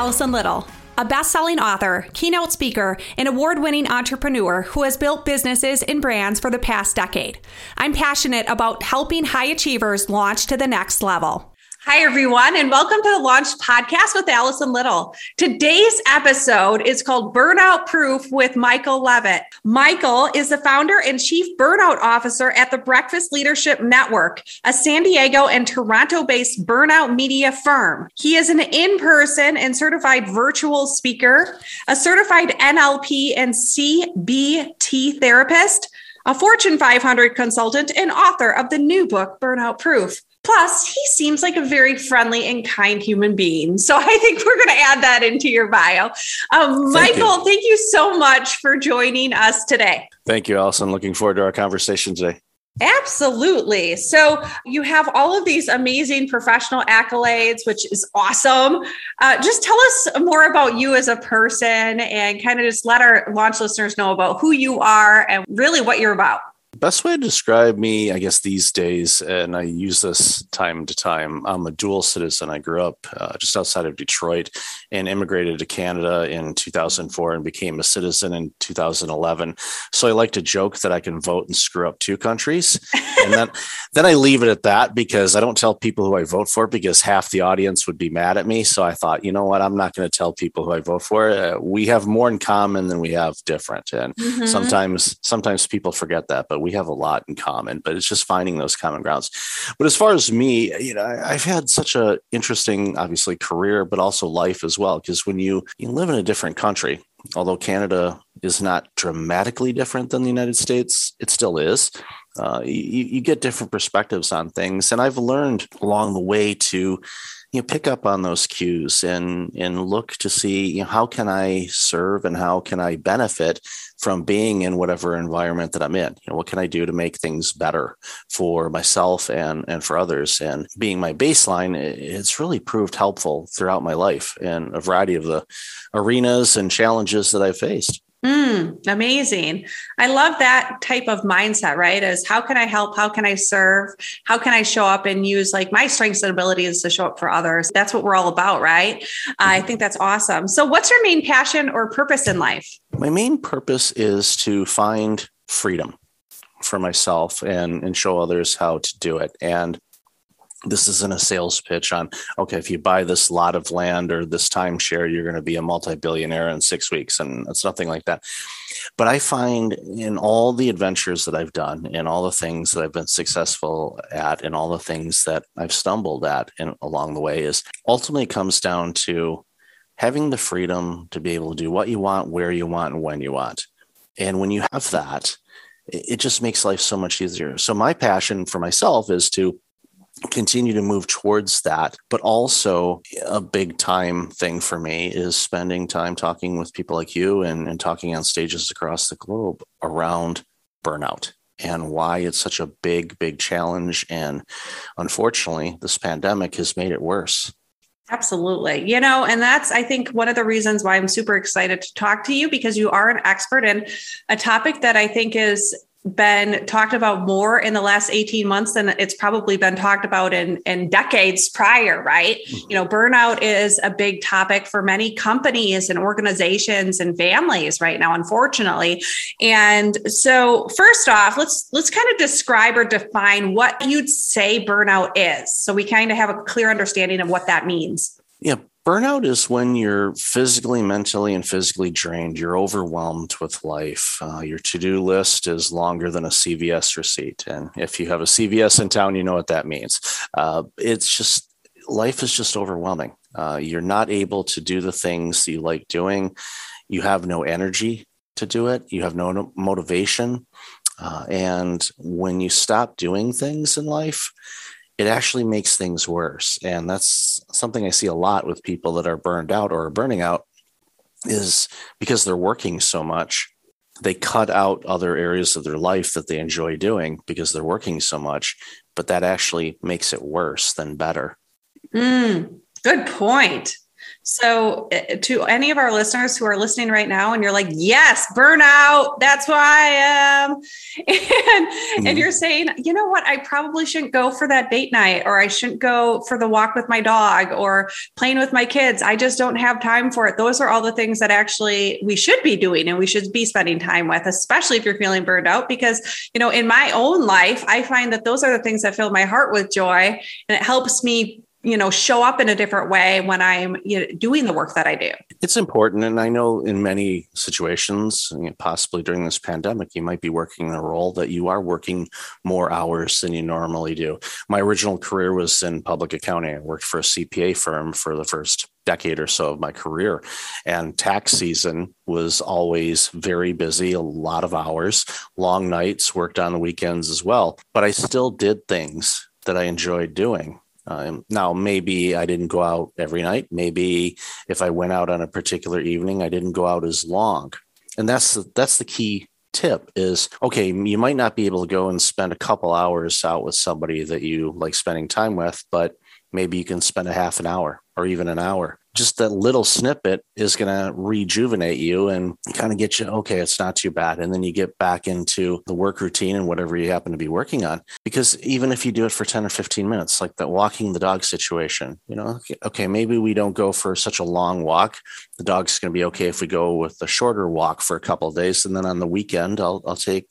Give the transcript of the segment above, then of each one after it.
Allison Little, a best selling author, keynote speaker, and award winning entrepreneur who has built businesses and brands for the past decade. I'm passionate about helping high achievers launch to the next level. Hi, everyone, and welcome to the Launch Podcast with Allison Little. Today's episode is called Burnout Proof with Michael Levitt. Michael is the founder and chief burnout officer at the Breakfast Leadership Network, a San Diego and Toronto based burnout media firm. He is an in person and certified virtual speaker, a certified NLP and CBT therapist, a Fortune 500 consultant, and author of the new book, Burnout Proof. Plus, he seems like a very friendly and kind human being. So I think we're going to add that into your bio. Um, thank Michael, you. thank you so much for joining us today. Thank you, Allison. Looking forward to our conversation today. Absolutely. So you have all of these amazing professional accolades, which is awesome. Uh, just tell us more about you as a person and kind of just let our launch listeners know about who you are and really what you're about. Best way to describe me, I guess, these days, and I use this time to time. I'm a dual citizen. I grew up uh, just outside of Detroit and immigrated to Canada in 2004 and became a citizen in 2011. So I like to joke that I can vote and screw up two countries, and then then I leave it at that because I don't tell people who I vote for because half the audience would be mad at me. So I thought, you know what, I'm not going to tell people who I vote for. Uh, we have more in common than we have different, and mm-hmm. sometimes sometimes people forget that, but we have a lot in common, but it's just finding those common grounds. But as far as me, you know, I've had such a interesting, obviously, career, but also life as well. Because when you you live in a different country, although Canada is not dramatically different than the United States, it still is. Uh, you, you get different perspectives on things, and I've learned along the way to you know, pick up on those cues and and look to see you know, how can I serve and how can I benefit from being in whatever environment that I'm in. You know, what can I do to make things better for myself and and for others? And being my baseline, it's really proved helpful throughout my life in a variety of the arenas and challenges that I've faced. Mm, amazing. I love that type of mindset, right? Is how can I help? How can I serve? How can I show up and use like my strengths and abilities to show up for others? That's what we're all about, right? I mm-hmm. think that's awesome. So, what's your main passion or purpose in life? My main purpose is to find freedom for myself and, and show others how to do it. And this isn't a sales pitch on okay if you buy this lot of land or this timeshare you're going to be a multi-billionaire in six weeks and it's nothing like that. But i find in all the adventures that i've done and all the things that i've been successful at and all the things that i've stumbled at in, along the way is ultimately comes down to having the freedom to be able to do what you want where you want and when you want. And when you have that it just makes life so much easier. So my passion for myself is to continue to move towards that. But also, a big time thing for me is spending time talking with people like you and, and talking on stages across the globe around burnout and why it's such a big, big challenge. And unfortunately, this pandemic has made it worse. Absolutely. You know, and that's, I think, one of the reasons why I'm super excited to talk to you because you are an expert in a topic that I think is been talked about more in the last 18 months than it's probably been talked about in, in decades prior, right? Mm-hmm. You know, burnout is a big topic for many companies and organizations and families right now, unfortunately. And so first off, let's let's kind of describe or define what you'd say burnout is. So we kind of have a clear understanding of what that means. Yeah, Burnout is when you're physically, mentally, and physically drained. You're overwhelmed with life. Uh, your to do list is longer than a CVS receipt. And if you have a CVS in town, you know what that means. Uh, it's just, life is just overwhelming. Uh, you're not able to do the things you like doing. You have no energy to do it, you have no motivation. Uh, and when you stop doing things in life, it actually makes things worse. And that's something I see a lot with people that are burned out or are burning out is because they're working so much, they cut out other areas of their life that they enjoy doing because they're working so much, but that actually makes it worse than better. Mm, good point. So, eh, to any of our listeners who are listening right now, and you're like, yes, burnout, that's who I am. And, mm-hmm. and you're saying, you know what, I probably shouldn't go for that date night, or I shouldn't go for the walk with my dog, or playing with my kids. I just don't have time for it. Those are all the things that actually we should be doing and we should be spending time with, especially if you're feeling burned out. Because, you know, in my own life, I find that those are the things that fill my heart with joy and it helps me you know show up in a different way when i'm you know, doing the work that i do. It's important and i know in many situations possibly during this pandemic you might be working in a role that you are working more hours than you normally do. My original career was in public accounting. I worked for a cpa firm for the first decade or so of my career and tax season was always very busy a lot of hours long nights worked on the weekends as well. But i still did things that i enjoyed doing um, now, maybe I didn't go out every night. Maybe if I went out on a particular evening, I didn't go out as long. And that's the, that's the key tip is okay you might not be able to go and spend a couple hours out with somebody that you like spending time with but maybe you can spend a half an hour or even an hour just that little snippet is going to rejuvenate you and kind of get you okay it's not too bad. And then you get back into the work routine and whatever you happen to be working on. Because even if you do it for 10 or 15 minutes like that walking the dog situation you know okay maybe we don't go for such a long walk. The dog's going to be okay if we go with a shorter walk for a couple of days. And then on the weekend i'll, I'll take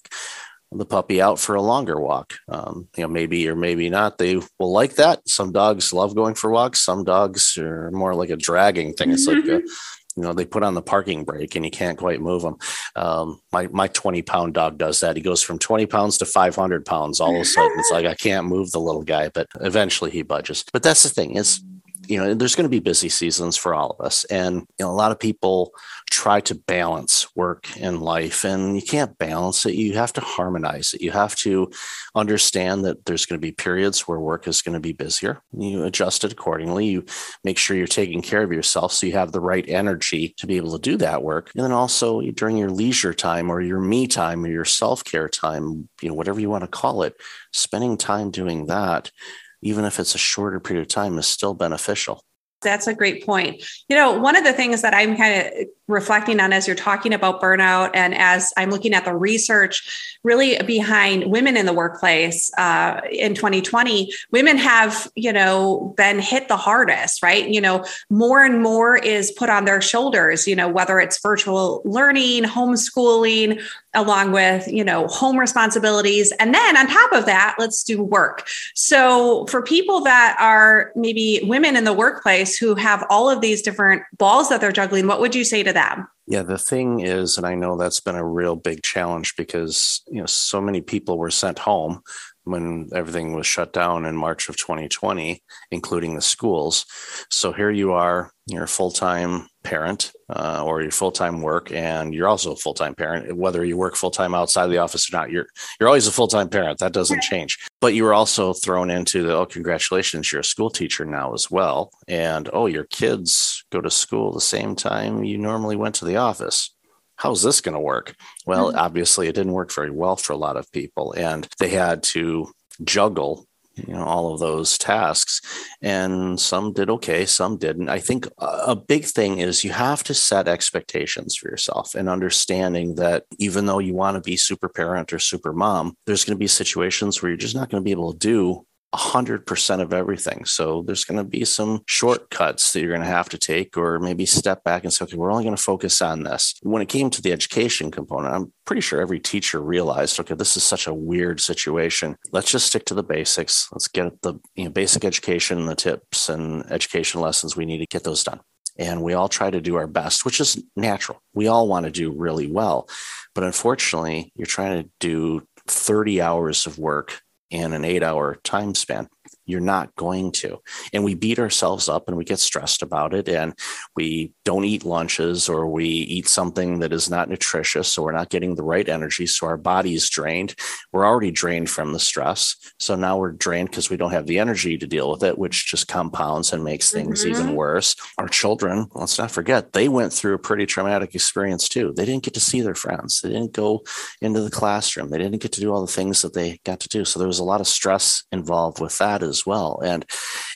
the puppy out for a longer walk. Um, you know, maybe or maybe not. They will like that. Some dogs love going for walks. Some dogs are more like a dragging thing. It's like, a, mm-hmm. you know, they put on the parking brake and you can't quite move them. Um, my my twenty pound dog does that. He goes from twenty pounds to five hundred pounds. All of a sudden, it's like I can't move the little guy, but eventually he budges. But that's the thing is you know there's going to be busy seasons for all of us and you know a lot of people try to balance work and life and you can't balance it. You have to harmonize it. You have to understand that there's going to be periods where work is going to be busier. You adjust it accordingly. You make sure you're taking care of yourself so you have the right energy to be able to do that work. And then also during your leisure time or your me time or your self-care time you know whatever you want to call it spending time doing that even if it's a shorter period of time, is still beneficial. That's a great point. You know, one of the things that I'm kind of reflecting on as you're talking about burnout and as I'm looking at the research really behind women in the workplace uh, in 2020, women have, you know, been hit the hardest, right? You know, more and more is put on their shoulders, you know, whether it's virtual learning, homeschooling, along with you know home responsibilities. And then on top of that let's do work. So for people that are maybe women in the workplace who have all of these different balls that they're juggling what would you say to them? Yeah the thing is and i know that's been a real big challenge because you know so many people were sent home when everything was shut down in March of 2020, including the schools. So here you are, you're a full time parent uh, or your full time work, and you're also a full time parent. Whether you work full time outside the office or not, you're you're always a full time parent. That doesn't change. But you were also thrown into the oh, congratulations, you're a school teacher now as well, and oh, your kids go to school the same time you normally went to the office how's this going to work? Well, mm-hmm. obviously, it didn't work very well for a lot of people, and they had to juggle you know all of those tasks and some did okay some didn't i think a big thing is you have to set expectations for yourself and understanding that even though you want to be super parent or super mom there's going to be situations where you're just not going to be able to do 100% of everything. So there's going to be some shortcuts that you're going to have to take, or maybe step back and say, okay, we're only going to focus on this. When it came to the education component, I'm pretty sure every teacher realized, okay, this is such a weird situation. Let's just stick to the basics. Let's get the you know, basic education, the tips and education lessons we need to get those done. And we all try to do our best, which is natural. We all want to do really well. But unfortunately, you're trying to do 30 hours of work in an eight hour time span. You're not going to. And we beat ourselves up and we get stressed about it. And we don't eat lunches or we eat something that is not nutritious. So we're not getting the right energy. So our body's drained. We're already drained from the stress. So now we're drained because we don't have the energy to deal with it, which just compounds and makes things mm-hmm. even worse. Our children, let's not forget, they went through a pretty traumatic experience too. They didn't get to see their friends. They didn't go into the classroom. They didn't get to do all the things that they got to do. So there was a lot of stress involved with that as as well. And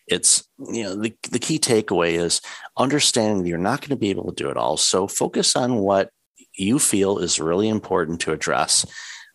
it's you know the, the key takeaway is understanding that you're not going to be able to do it all so focus on what you feel is really important to address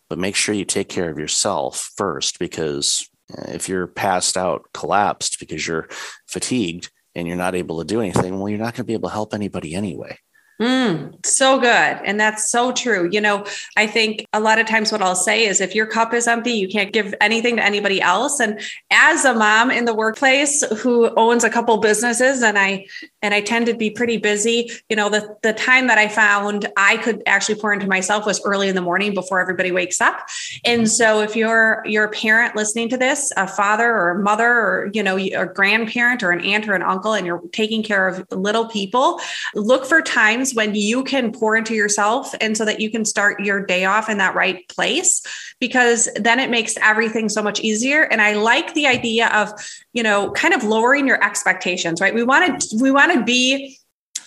but make sure you take care of yourself first because eh, if you're passed out collapsed because you're fatigued and you're not able to do anything well you're not going to be able to help anybody anyway Mm, so good. And that's so true. You know, I think a lot of times what I'll say is if your cup is empty, you can't give anything to anybody else. And as a mom in the workplace who owns a couple businesses and I and I tend to be pretty busy, you know, the the time that I found I could actually pour into myself was early in the morning before everybody wakes up. And so if you're you're a parent listening to this, a father or a mother or you know, a grandparent or an aunt or an uncle and you're taking care of little people, look for times when you can pour into yourself and so that you can start your day off in that right place because then it makes everything so much easier. And i like the idea of you know kind of lowering your expectations right? We want to we want to be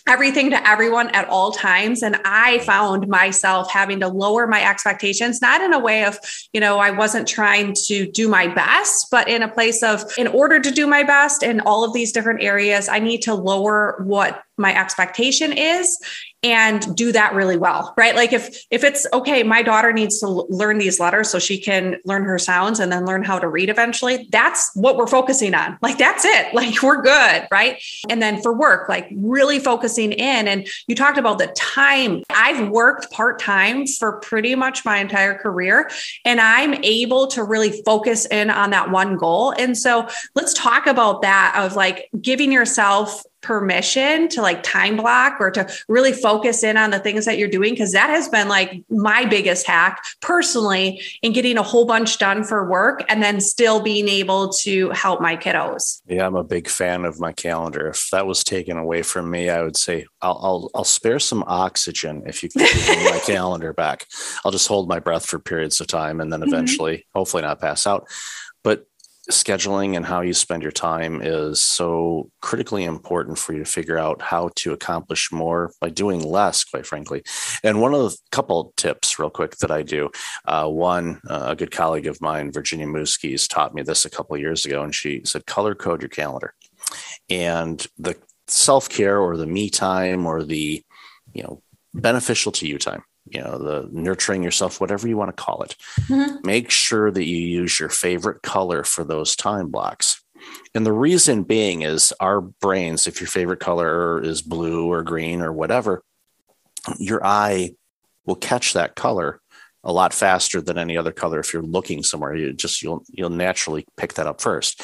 everything to everyone at all times. And i found myself having to lower my expectations not in a way of you know i wasn't trying to do my best but in a place of in order to do my best in all of these different areas i need to lower what my expectation is and do that really well right? Like if if it's okay my daughter needs to learn these letters so she can learn her sounds and then learn how to read eventually that's what we're focusing on. Like that's it. Like we're good right? And then for work like really focusing in. And you talked about the time. I've worked part-time for pretty much my entire career and i'm able to really focus in on that one goal. And so let's talk about that of like giving yourself permission to like time block or to really focus in on the things that you're doing because that has been like my biggest hack personally in getting a whole bunch done for work and then still being able to help my kiddos. Yeah, I'm a big fan of my calendar. If that was taken away from me, I would say I'll I'll, I'll spare some oxygen if you can give my calendar back. I'll just hold my breath for periods of time and then mm-hmm. eventually, mm-hmm. hopefully not pass out. Scheduling and how you spend your time is so critically important for you to figure out how to accomplish more by doing less quite frankly. And one of the couple tips real quick that i do uh, one uh, a good colleague of mine virginia muskies taught me this a couple years ago and she said color code your calendar. And the self-care or the me time or the you know beneficial to you time you know the nurturing yourself whatever you want to call it. Mm-hmm. make sure that you use your favorite color for those time blocks. And the reason being is our brains if your favorite color is blue or green or whatever your eye will catch that color a lot faster than any other color if you're looking somewhere. You just you'll you'll naturally pick that up first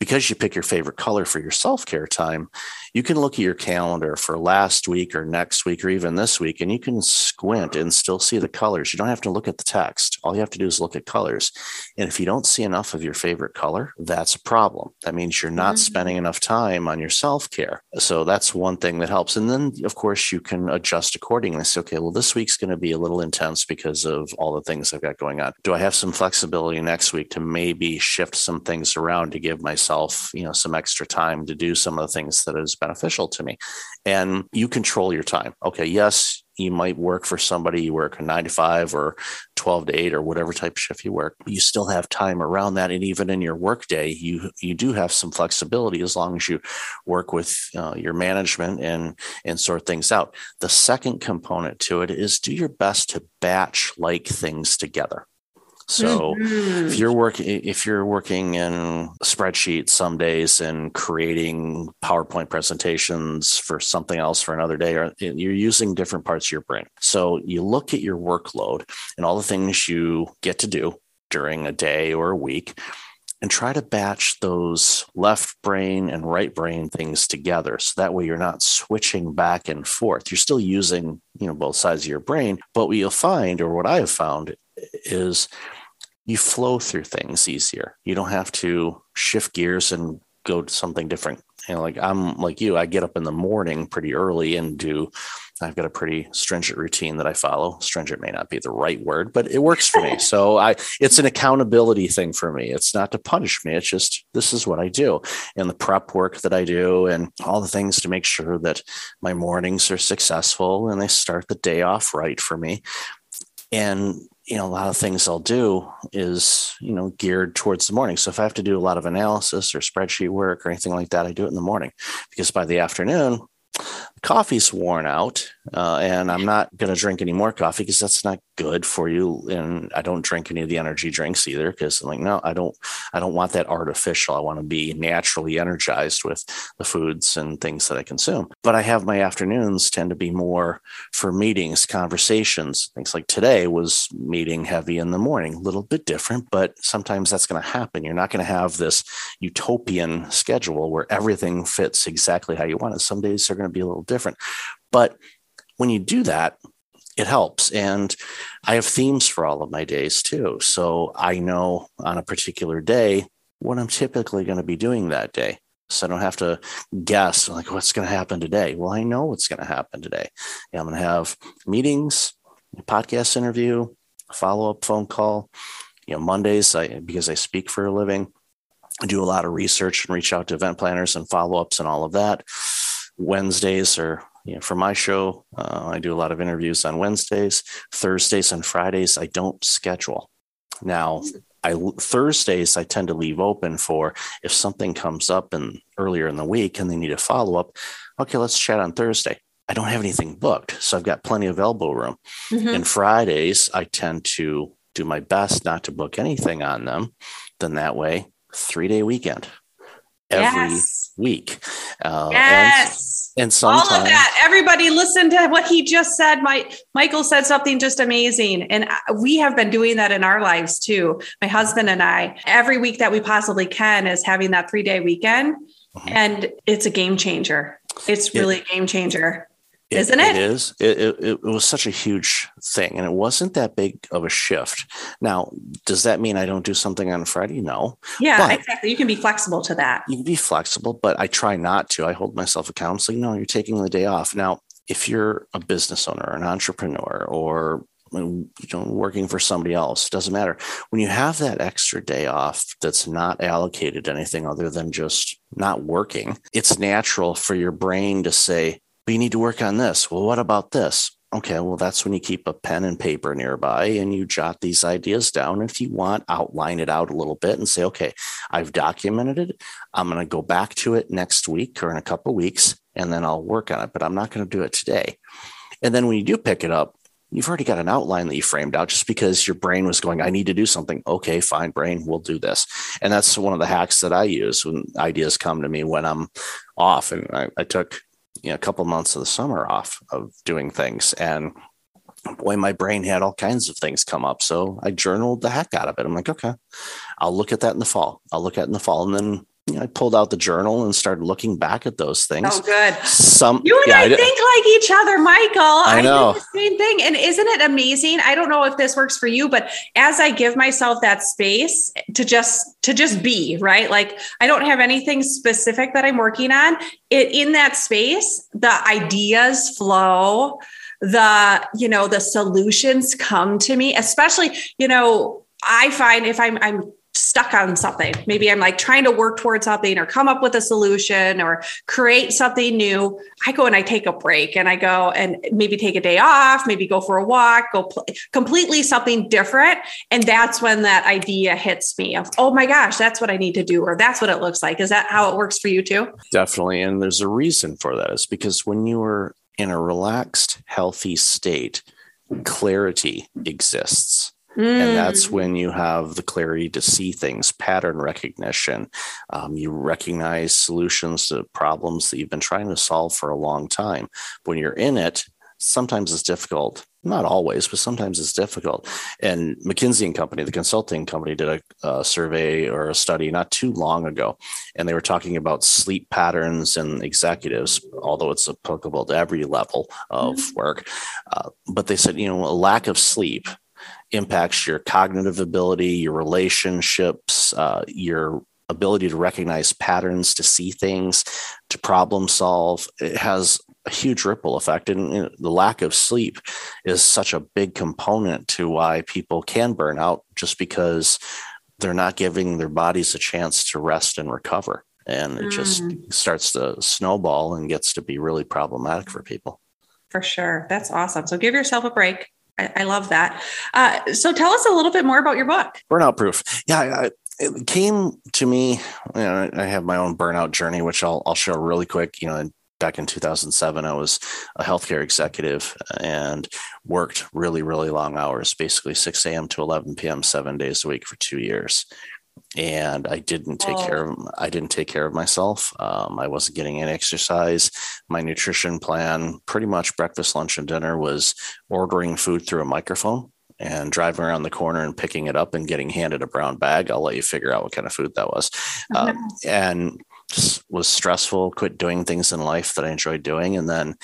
because you pick your favorite color for your self-care time you can look at your calendar for last week or next week or even this week, and you can squint and still see the colors. You don't have to look at the text. All you have to do is look at colors. And if you don't see enough of your favorite color, that's a problem. That means you're not mm-hmm. spending enough time on your self care. So that's one thing that helps. And then, of course, you can adjust accordingly. Say, okay, well, this week's going to be a little intense because of all the things I've got going on. Do I have some flexibility next week to maybe shift some things around to give myself, you know, some extra time to do some of the things that is beneficial to me. And you control your time. Okay, yes, you might work for somebody, you work a nine to five or 12 to eight or whatever type of shift you work. You still have time around that. And even in your workday, you you do have some flexibility as long as you work with uh, your management and and sort things out. The second component to it is do your best to batch like things together. So mm-hmm. if you're working if you're working in spreadsheets some days and creating PowerPoint presentations for something else for another day, or you're using different parts of your brain. So you look at your workload and all the things you get to do during a day or a week and try to batch those left brain and right brain things together so that way you're not switching back and forth you're still using you know both sides of your brain but what you'll find or what i have found is you flow through things easier. You don't have to shift gears and go to something different. You know, like I'm like you, I get up in the morning pretty early and do I've got a pretty stringent routine that I follow. Stringent may not be the right word, but it works for me. So I it's an accountability thing for me. It's not to punish me. It's just this is what I do. And the prep work that I do and all the things to make sure that my mornings are successful and they start the day off right for me. And you know, a lot of things I'll do is you know geared towards the morning. So if i have to do a lot of analysis or spreadsheet work or anything like that i do it in the morning because by the afternoon coffee's worn out uh, and i'm not going to drink any more coffee because that's not good for you and i don't drink any of the energy drinks either because i'm like no i don't i don't want that artificial. I want to be naturally energized with the foods and things that i consume. But i have my afternoons tend to be more for meetings conversations. Things like today was meeting heavy in the morning a little bit different but sometimes that's going to happen. You're not going to have this utopian schedule where everything fits exactly how you want it. Some days are going to be a little different but when you do that it helps. And I have themes for all of my days too. So I know on a particular day what I'm typically going to be doing that day. So I don't have to guess like what's going to happen today. Well, I know what's going to happen today. I'm going to have meetings, podcast interview, follow up phone call. You know, Mondays, I because I speak for a living, I do a lot of research and reach out to event planners and follow ups and all of that. Wednesdays are you know, for my show, uh, I do a lot of interviews on Wednesdays, Thursdays, and Fridays. I don't schedule. Now, I Thursdays I tend to leave open for if something comes up and earlier in the week and they need a follow up. Okay, let's chat on Thursday. I don't have anything booked, so I've got plenty of elbow room. Mm-hmm. And Fridays I tend to do my best not to book anything on them. Then that way, three day weekend every yes. week. Uh, yes. And, and sometimes, all of that. Everybody listen to what he just said. My Michael said something just amazing, and we have been doing that in our lives too. My husband and I, every week that we possibly can, is having that three day weekend, uh-huh. and it's a game changer. It's really it, a game changer. Isn't it? It is. It, it, it, was such a huge thing, and it wasn't that big of a shift. Now, does that mean I don't do something on Friday? No. Yeah, but exactly. You can be flexible to that. You can be flexible, but I try not to. I hold myself accountable. No, you're taking the day off. Now, if you're a business owner, or an entrepreneur, or you know working for somebody else it doesn't matter when you have that extra day off that's not allocated anything other than just not working it's natural for your brain to say but you need to work on this. Well, what about this? Okay, well, that's when you keep a pen and paper nearby and you jot these ideas down. If you want, outline it out a little bit and say, okay, I've documented it. I'm going to go back to it next week or in a couple weeks, and then I'll work on it, but I'm not going to do it today. And then when you do pick it up, you've already got an outline that you framed out just because your brain was going, I need to do something. Okay, fine, brain, we'll do this. And that's one of the hacks that I use when ideas come to me when I'm off. And I, I took you know, a couple months of the summer off of doing things. And boy, my brain had all kinds of things come up. So I journaled the heck out of it. I'm like, okay, I'll look at that in the fall. I'll look at it in the fall. And then I pulled out the journal and started looking back at those things. Oh, good. Some you and yeah, I, I think like each other, Michael. I know I the same thing. And isn't it amazing? I don't know if this works for you, but as I give myself that space to just to just be right, like I don't have anything specific that I'm working on. It in that space, the ideas flow the you know the solutions come to me especially you know I find if I'm I'm stuck on something. Maybe I'm like trying to work towards something or come up with a solution or create something new. I go and I take a break and I go and maybe take a day off, maybe go for a walk, go pl- completely something different. And that's when that idea hits me of, oh my gosh, that's what I need to do, or that's what it looks like. Is that how it works for you too? Definitely. And there's a reason for that. It's because when you are in a relaxed, healthy state, clarity exists Mm. And that's mm. when you have the clarity to see things, pattern recognition. Um, you recognize solutions to problems that you've been trying to solve for a long time. When you're in it, sometimes it's difficult. Not always, but sometimes it's difficult. And McKinsey and Company, the consulting company, did a, a survey or a study not too long ago, and they were talking about sleep patterns and executives, although it's applicable to every level of mm. work. Uh, but they said, you know, a lack of sleep impacts your cognitive ability, your relationships, uh, your ability to recognize patterns, to see things, to problem solve. It has a huge ripple effect. And the lack of sleep is such a big component to why people can burn out just because they're not giving their bodies a chance to rest and recover. And it mm. just starts to snowball and gets to be really problematic for people. For sure. That's awesome. So give yourself a break I, I love that. Uh, so tell us a little bit more about your book. Burnout Proof. Yeah, I, it came to me. You know, I have my own burnout journey, which I'll I'll share really quick. You know, back in 2007, I was a healthcare executive and worked really, really long hours, basically 6 a.m. to 11 p.m., seven days a week for two years. And I didn't take oh. care of I didn't take care of myself. Um, I wasn't getting any exercise. My nutrition plan, pretty much breakfast, lunch, and dinner, was ordering food through a microphone and driving around the corner and picking it up and getting handed a brown bag. I'll let you figure out what kind of food that was. Um, and was stressful, quit doing things in life that I enjoyed doing. And then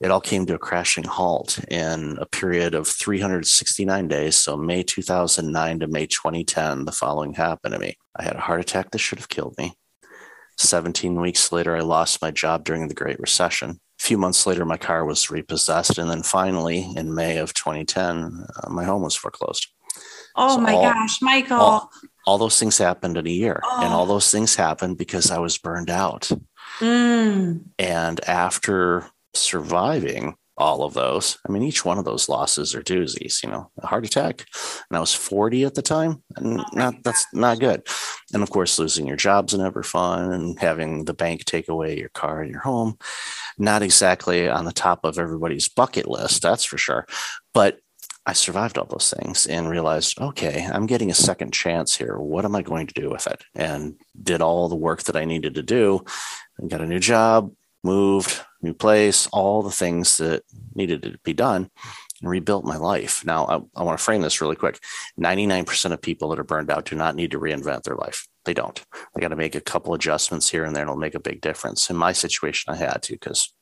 it all came to a crashing halt in a period of 369 days. So, May 2009 to May 2010, the following happened to me. I had a heart attack that should have killed me. 17 weeks later, I lost my job during the Great Recession. A few months later, my car was repossessed. And then finally, in May of 2010, uh, my home was foreclosed. Oh so my all, gosh, Michael. All, all those things happened in a year oh. and all those things happened because i was burned out mm. and after surviving all of those i mean each one of those losses are doozies you know a heart attack and i was 40 at the time and oh not that's not good and of course losing your job's never fun and having the bank take away your car and your home not exactly on the top of everybody's bucket list that's for sure but I survived all those things and realized, okay, I'm getting a second chance here. What am I going to do with it? And did all the work that I needed to do. And got a new job, moved, new place, all the things that needed to be done and rebuilt my life. Now, I, I want to frame this really quick 99% of people that are burned out do not need to reinvent their life. They don't. They got to make a couple adjustments here and there, and it'll make a big difference. In my situation, I had to because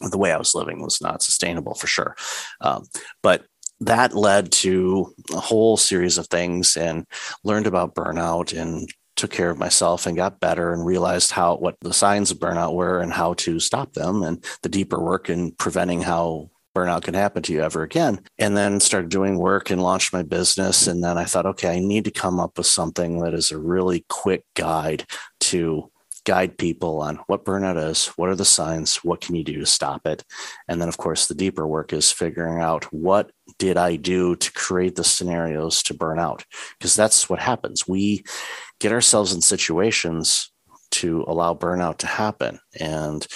the way I was living was not sustainable for sure. Um, but that led to a whole series of things and learned about burnout and took care of myself and got better and realized how what the signs of burnout were and how to stop them and the deeper work in preventing how burnout can happen to you ever again. And then started doing work and launched my business. And then I thought, okay, I need to come up with something that is a really quick guide to guide people on what burnout is, what are the signs, what can you do to stop it? And then, of course, the deeper work is figuring out what did I do to create the scenarios to burn out? Because that's what happens. We get ourselves in situations to allow burnout to happen. And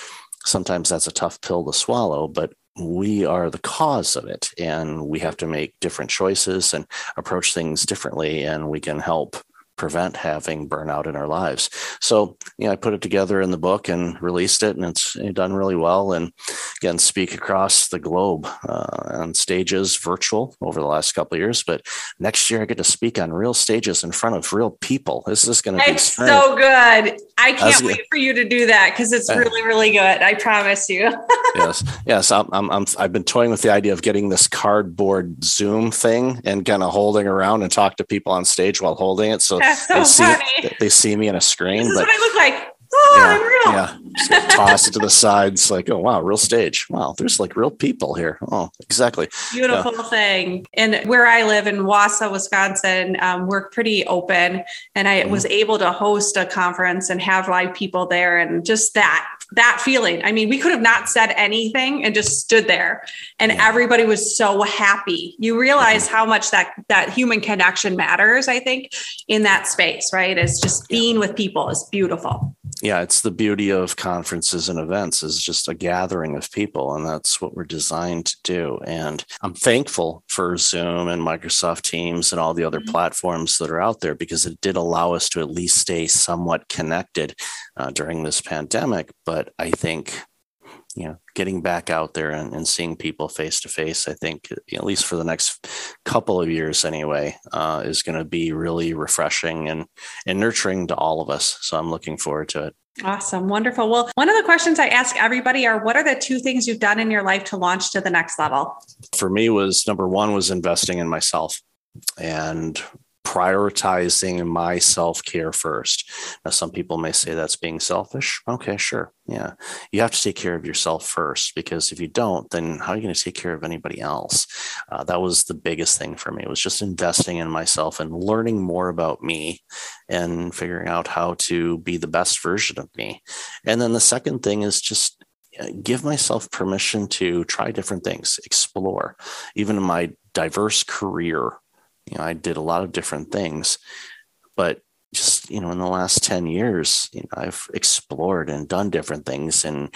sometimes that's a tough pill to swallow, but we are the cause of it and we have to make different choices and approach things differently and we can help prevent having burnout in our lives. So, you know, I put it together in the book and released it, and it's done really well. And again, speak across the globe uh, on stages, virtual over the last couple of years. But next year, I get to speak on real stages in front of real people. This is going to be so good. I can't wait for you to do that because it's really, really good. I promise you. yes, yes. I'm, I'm, I'm, I've been toying with the idea of getting this cardboard Zoom thing and kind of holding around and talk to people on stage while holding it. So so they see funny. they see me in a screen. This but, what I look like. Oh, yeah, I'm real. Yeah. Just toss it to the sides, like, oh wow, real stage. Wow, there's like real people here. Oh, exactly. Beautiful yeah. thing. And where I live in Wausau, Wisconsin, um, we're pretty open, and I mm-hmm. was able to host a conference and have live people there, and just that that feeling. I mean, we could have not said anything and just stood there and yeah. everybody was so happy. You realize how much that that human connection matters, I think, in that space, right? Is just being with people is beautiful. Yeah, it's the beauty of conferences and events is just a gathering of people and that's what we're designed to do. And I'm thankful for Zoom and Microsoft Teams and all the other mm-hmm. platforms that are out there because it did allow us to at least stay somewhat connected uh, during this pandemic. But I think, you know, getting back out there and, and seeing people face to face, I think, at least for the next couple of years anyway, uh, is going to be really refreshing and, and nurturing to all of us. So I'm looking forward to it. Awesome. Wonderful. Well, one of the questions I ask everybody are what are the two things you've done in your life to launch to the next level? For me was number one was investing in myself and prioritizing my self care first. Now, some people may say that's being selfish. Okay, sure. Yeah. You have to take care of yourself first because if you don't, then how are you going to take care of anybody else? Uh, that was the biggest thing for me, It was just investing in myself and learning more about me and figuring out how to be the best version of me. And then the second thing is just uh, give myself permission to try different things, explore. Even in my diverse career. You know, I did a lot of different things, but just you know, in the last ten years, you know, I've explored and done different things and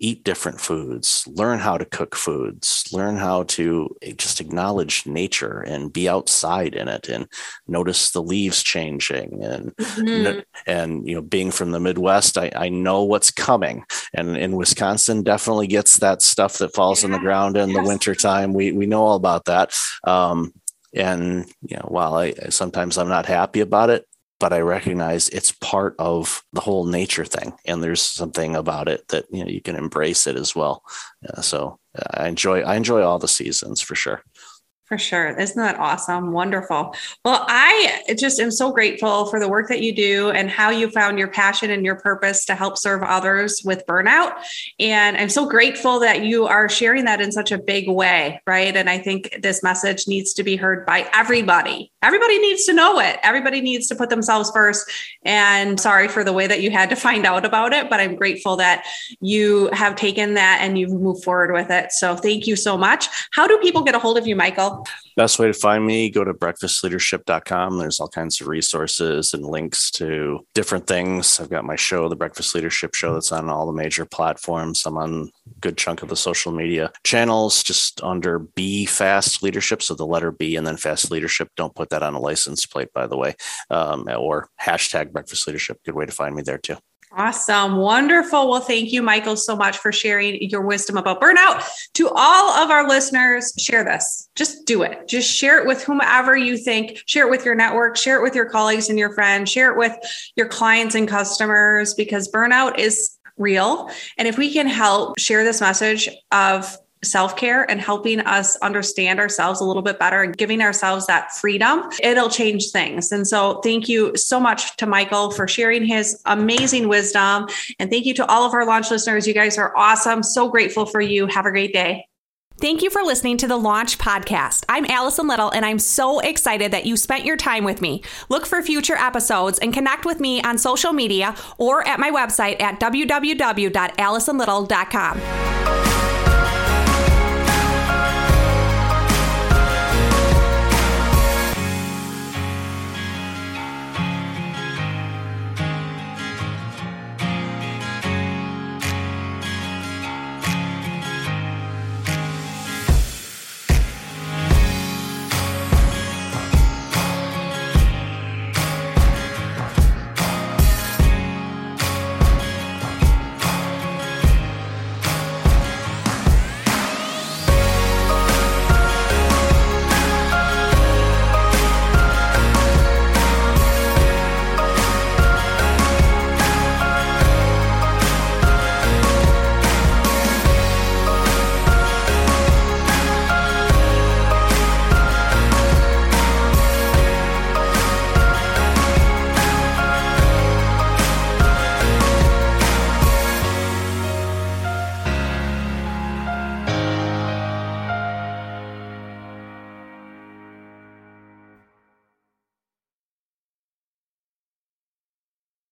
eat different foods, learn how to cook foods, learn how to just acknowledge nature and be outside in it and notice the leaves changing and mm-hmm. and you know being from the Midwest, I, I know what's coming. And in Wisconsin definitely gets that stuff that falls yeah. in the ground in yes. the wintertime. We we know all about that. Um, and you know, while I sometimes I'm not happy about it, but I recognize it's part of the whole nature thing, and there's something about it that you know you can embrace it as well. Uh, so I enjoy I enjoy all the seasons for sure. For sure. Isn't that awesome? Wonderful. Well, I just am so grateful for the work that you do and how you found your passion and your purpose to help serve others with burnout. And I'm so grateful that you are sharing that in such a big way, right? And I think this message needs to be heard by everybody. Everybody needs to know it. Everybody needs to put themselves first. And sorry for the way that you had to find out about it, but I'm grateful that you have taken that and you've moved forward with it. So thank you so much. How do people get a hold of you, Michael? Best way to find me, go to breakfastleadership.com. There's all kinds of resources and links to different things. I've got my show, The Breakfast Leadership Show, that's on all the major platforms. I'm on a good chunk of the social media channels, just under B Fast Leadership. So the letter B and then Fast Leadership. Don't put that on a license plate, by the way, um, or hashtag Breakfast Leadership. Good way to find me there too. Awesome. Wonderful. Well, thank you, Michael, so much for sharing your wisdom about burnout. To all of our listeners, share this. Just do it. Just share it with whomever you think. Share it with your network, share it with your colleagues and your friends, share it with your clients and customers because burnout is real. And if we can help share this message of self care and helping us understand ourselves a little bit better and giving ourselves that freedom, it'll change things. And so, thank you so much to Michael for sharing his amazing wisdom. And thank you to all of our launch listeners. You guys are awesome. So grateful for you. Have a great day. Thank you for listening to the Launch Podcast. I'm Allison Little, and I'm so excited that you spent your time with me. Look for future episodes and connect with me on social media or at my website at www.allisonlittle.com.